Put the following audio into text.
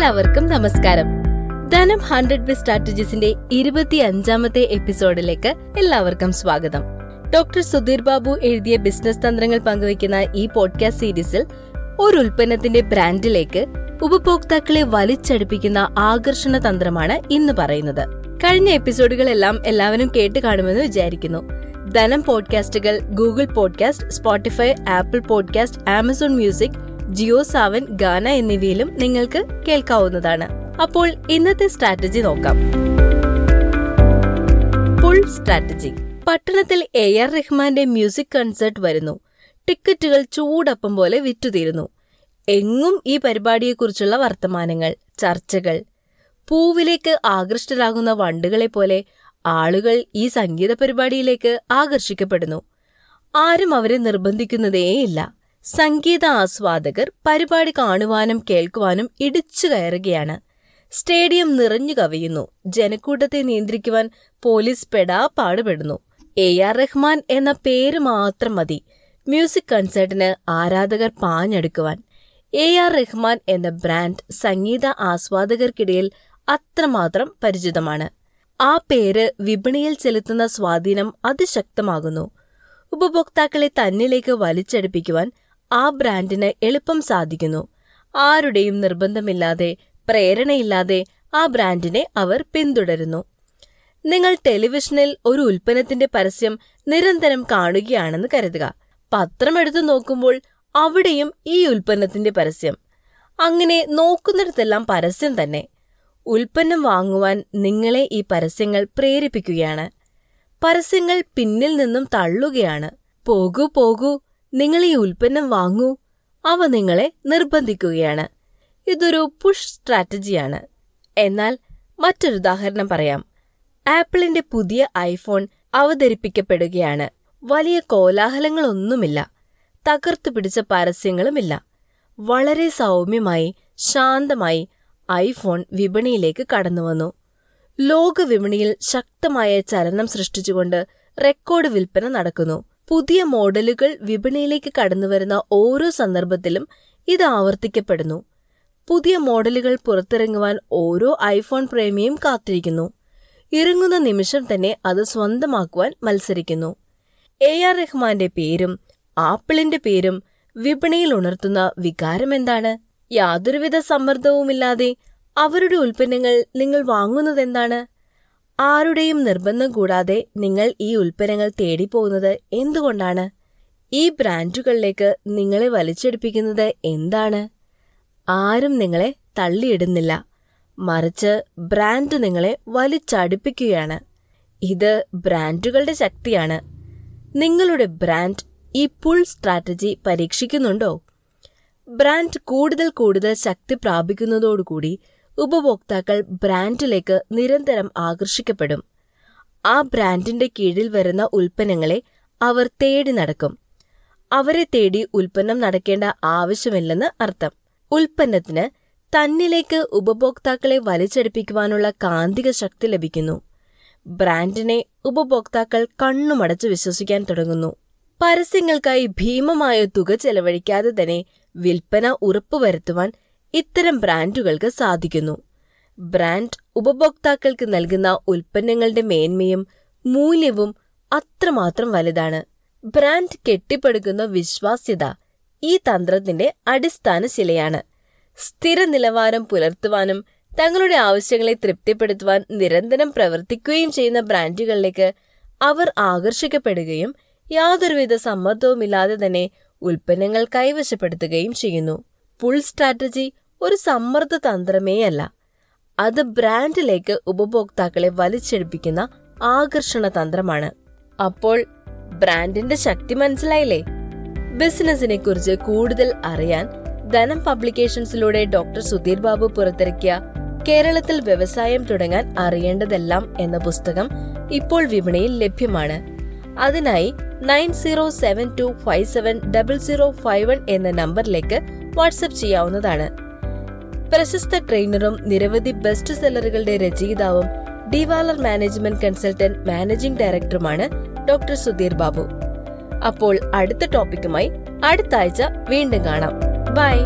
എല്ലാവർക്കും നമസ്കാരം. ധനം ഹൺഡ്രഡ് ബി സ്ട്രാറ്റജീസിന്റെ ഇരുപത്തി അഞ്ചാമത്തെ എപ്പിസോഡിലേക്ക് എല്ലാവർക്കും സ്വാഗതം. ഡോക്ടർ സുധീർ ബാബു എഴുതിയ ബിസിനസ് തന്ത്രങ്ങൾ പങ്കുവയ്ക്കുന്ന ഈ പോഡ്കാസ്റ്റ് സീരീസിൽ ഒരു ഉൽപ്പന്നത്തിന്റെ ബ്രാൻഡിലേക്ക് ഉപഭോക്താക്കളെ വലിച്ചടുപ്പിക്കുന്ന ആകർഷണ തന്ത്രമാണ് ഇന്ന് പറയുന്നത്. കഴിഞ്ഞ എപ്പിസോഡുകളെല്ലാം എല്ലാവരും കേട്ട് കാണുമെന്ന് വിചാരിക്കുന്നു. ധനം പോഡ്കാസ്റ്റുകൾ Google podcast Spotify Apple podcast Amazon music Jio Saavn Gaana എന്നിവയിലും നിങ്ങൾക്ക് കേൾക്കാവുന്നതാണ്. അപ്പോൾ ഇന്നത്തെ സ്ട്രാറ്റജി നോക്കാം. ഫുൾ സ്ട്രാറ്റജി പട്ടണത്തിൽ എ ആർ റഹ്മാന്റെ മ്യൂസിക് കൺസേർട്ട് വരുന്നു. ടിക്കറ്റുകൾ ചൂടപ്പം പോലെ വിറ്റുതീരുന്നു. എങ്ങും ഈ പരിപാടിയെക്കുറിച്ചുള്ള വർത്തമാനങ്ങൾ ചർച്ചകൾ. പൂവിലേക്ക് ആകൃഷ്ടരാകുന്ന വണ്ടുകളെ പോലെ ആളുകൾ ഈ സംഗീത പരിപാടിയിലേക്ക് ആകർഷിക്കപ്പെടുന്നു. ആരും അവരെ നിർബന്ധിക്കുന്നതേയില്ല. സംഗീത ആസ്വാദകർ പരിപാടി കാണുവാനും കേൾക്കുവാനും ഇടിച്ചു കയറുകയാണ്. സ്റ്റേഡിയം നിറഞ്ഞു കവിയുന്നു. ജനക്കൂട്ടത്തെ നിയന്ത്രിക്കുവാൻ പോലീസ് പെടാ പാടുപെടുന്നു എ ആർ റഹ്മാൻ എന്ന പേര് മാത്രം മതി. മ്യൂസിക് കൺസേർട്ടിന് ആരാധകർ പാഞ്ഞെടുക്കുവാൻ. എ ആർ റഹ്മാൻ എന്ന ബ്രാൻഡ് സംഗീത ആസ്വാദകർക്കിടയിൽ അത്രമാത്രം പരിചിതമാണ്. ആ പേര് വിപണിയിൽ ചെലുത്തുന്ന സ്വാധീനം അതിശക്തമാകുന്നു. ഉപഭോക്താക്കളെ തന്നിലേക്ക് വലിച്ചടുപ്പിക്കുവാൻ ആ ബ്രാൻഡിന് എളുപ്പം സാധിക്കുന്നു. ആരുടെയും നിർബന്ധമില്ലാതെ പ്രേരണയില്ലാതെ ആ ബ്രാൻഡിനെ അവർ പിന്തുടരുന്നു. നിങ്ങൾ ടെലിവിഷനിൽ ഒരു ഉൽപ്പന്നത്തിന്റെ പരസ്യം നിരന്തരം കാണുകയാണെന്ന് കരുതുക. പത്രം എടുത്തു നോക്കുമ്പോൾ അവിടെയും ഈ ഉൽപ്പന്നത്തിന്റെ പരസ്യം. അങ്ങനെ നോക്കുന്നിടത്തെല്ലാം പരസ്യം തന്നെ. ഉൽപ്പന്നം വാങ്ങുവാൻ നിങ്ങളെ ഈ പരസ്യങ്ങൾ പ്രേരിപ്പിക്കുകയാണ്. പരസ്യങ്ങൾ പിന്നിൽ നിന്നും തള്ളുകയാണ്. പോകൂ പോകൂ നിങ്ങൾ ഈ ഉൽപ്പന്നം വാങ്ങൂ. അവ നിങ്ങളെ നിർബന്ധിക്കുകയാണ്. ഇതൊരു പുഷ് സ്ട്രാറ്റജിയാണ്. എന്നാൽ മറ്റൊരു ഉദാഹരണം പറയാം. ആപ്പിളിന്റെ പുതിയ ഐഫോൺ അവതരിപ്പിക്കപ്പെടുകയാണ്. വലിയ കോലാഹലങ്ങളൊന്നുമില്ല. തകർത്തു പിടിച്ച പരസ്യങ്ങളുമില്ല. വളരെ സൗമ്യമായി ശാന്തമായി ഐഫോൺ വിപണിയിലേക്ക് കടന്നുവന്നു. ലോക വിപണിയിൽ ശക്തമായ ചലനം സൃഷ്ടിച്ചുകൊണ്ട് റെക്കോർഡ് വിൽപ്പന നടക്കുന്നു. പുതിയ മോഡലുകൾ വിപണിയിലേക്ക് കടന്നുവരുന്ന ഓരോ സന്ദർഭത്തിലും ഇത് ആവർത്തിക്കപ്പെടുന്നു. പുതിയ മോഡലുകൾ പുറത്തിറങ്ങുവാൻ ഓരോ ഐഫോൺ പ്രേമിയും കാത്തിരിക്കുന്നു. ഇറങ്ങുന്ന നിമിഷം തന്നെ അത് സ്വന്തമാക്കുവാൻ മത്സരിക്കുന്നു. എ ആർ റഹ്മാന്റെ പേരും ആപ്പിളിന്റെ പേരും വിപണിയിൽ ഉണർത്തുന്ന വികാരം എന്താണ്? യാതൊരുവിധ സമ്മർദ്ദവുമില്ലാതെ അവരുടെ ഉൽപ്പന്നങ്ങൾ നിങ്ങൾ വാങ്ങുന്നതെന്താണ്? ആരുടെയും നിർബന്ധം കൂടാതെ നിങ്ങൾ ഈ ഉൽപ്പന്നങ്ങൾ തേടിപ്പോകുന്നത് എന്തുകൊണ്ടാണ്? ഈ ബ്രാൻഡുകളിലേക്ക് നിങ്ങളെ വലിച്ചെടുപ്പിക്കുന്നത് എന്താണ്? ആരും നിങ്ങളെ തള്ളിയിടുന്നില്ല. മറിച്ച് ബ്രാൻഡ് നിങ്ങളെ വലിച്ചടുപ്പിക്കുകയാണ്. ഇത് ബ്രാൻഡുകളുടെ ശക്തിയാണ്. നിങ്ങളുടെ ബ്രാൻഡ് ഈ പുൾ സ്ട്രാറ്റജി പരീക്ഷിക്കുന്നുണ്ടോ? ബ്രാൻഡ് കൂടുതൽ കൂടുതൽ ശക്തി പ്രാപിക്കുന്നതോടുകൂടി ഉപഭോക്താക്കൾ ബ്രാൻഡിലേക്ക് നിരന്തരം ആകർഷിക്കപ്പെടും. ആ ബ്രാൻഡിന്റെ കീഴിൽ വരുന്ന ഉൽപ്പന്നങ്ങളെ അവർ തേടി നടക്കും. അവരെ തേടി ഉൽപ്പന്നം നടക്കേണ്ട ആവശ്യമില്ലെന്ന് അർത്ഥം. ഉൽപ്പന്നത്തിന് തന്നിലേക്ക് ഉപഭോക്താക്കളെ വലിച്ചടിപ്പിക്കുവാനുള്ള കാന്തിക ശക്തി ലഭിക്കുന്നു. ബ്രാൻഡിനെ ഉപഭോക്താക്കൾ കണ്ണുമടച്ച് വിശ്വസിക്കാൻ തുടങ്ങുന്നു. പരസ്യങ്ങൾക്കായി ഭീമമായ തുക ചെലവഴിക്കാതെ തന്നെ വിൽപ്പന ഉറപ്പുവരുത്തുവാൻ ഇത്തരം ബ്രാൻഡുകൾക്ക് സാധിക്കുന്നു. ബ്രാൻഡ് ഉപഭോക്താക്കൾക്ക് നൽകുന്ന ഉൽപ്പന്നങ്ങളുടെ മേന്മയും മൂല്യവും അത്രമാത്രം വലുതാണ്. ബ്രാൻഡ് കെട്ടിപ്പടുക്കുന്ന വിശ്വാസ്യത ഈ തന്ത്രത്തിന്റെ അടിസ്ഥാന ശിലയാണ്. സ്ഥിര നിലവാരം പുലർത്തുവാനും തങ്ങളുടെ ആവശ്യങ്ങളെ തൃപ്തിപ്പെടുത്തുവാൻ നിരന്തരം പ്രവർത്തിക്കുകയും ചെയ്യുന്ന ബ്രാൻഡുകളിലേക്ക് അവർ ആകർഷിക്കപ്പെടുകയും യാതൊരുവിധ സമ്മർദ്ദവുമില്ലാതെ തന്നെ ഉൽപ്പന്നങ്ങൾ കൈവശപ്പെടുത്തുകയും ചെയ്യുന്നു. പുൾ സ്ട്രാറ്റജി ഒരു സമ്മർദ്ദ തന്ത്രമേയല്ല അത് ബ്രാൻഡിലേക്ക് ഉപഭോക്താക്കളെ വലിച്ചെടുപ്പിക്കുന്ന ആകർഷണ തന്ത്രമാണ്. അപ്പോൾ ബ്രാൻഡിന്റെ ശക്തി മനസ്സിലായില്ലേ? ബിസിനസിനെ കുറിച്ച് കൂടുതൽ അറിയാൻ ധനം പബ്ലിക്കേഷൻസിലൂടെ ഡോക്ടർ സുധീർ ബാബു പുറത്തിറക്കിയ കേരളത്തിൽ വ്യവസായം തുടങ്ങാൻ അറിയേണ്ടതെല്ലാം എന്ന പുസ്തകം ഇപ്പോൾ വിപണിയിൽ ലഭ്യമാണ്. അതിനായി nine zero seven two five seven double zero five one എന്ന നമ്പറിലേക്ക് വാട്സപ്പ് ചെയ്യാവുന്നതാണ്. പ്രശസ്ത ട്രെയിനറും നിരവധി ബെസ്റ്റ് സെല്ലറുകളുടെ രചയിതാവും ഡിവാലർ മാനേജ്മെന്റ് കൺസൾട്ടന്റ് മാനേജിംഗ് ഡയറക്ടറുമാണ് ഡോക്ടർ സുധീർ ബാബു. അപ്പോൾ അടുത്ത ടോപ്പിക്കുമായി അടുത്ത ആഴ്ച വീണ്ടും കാണാം. ബൈ.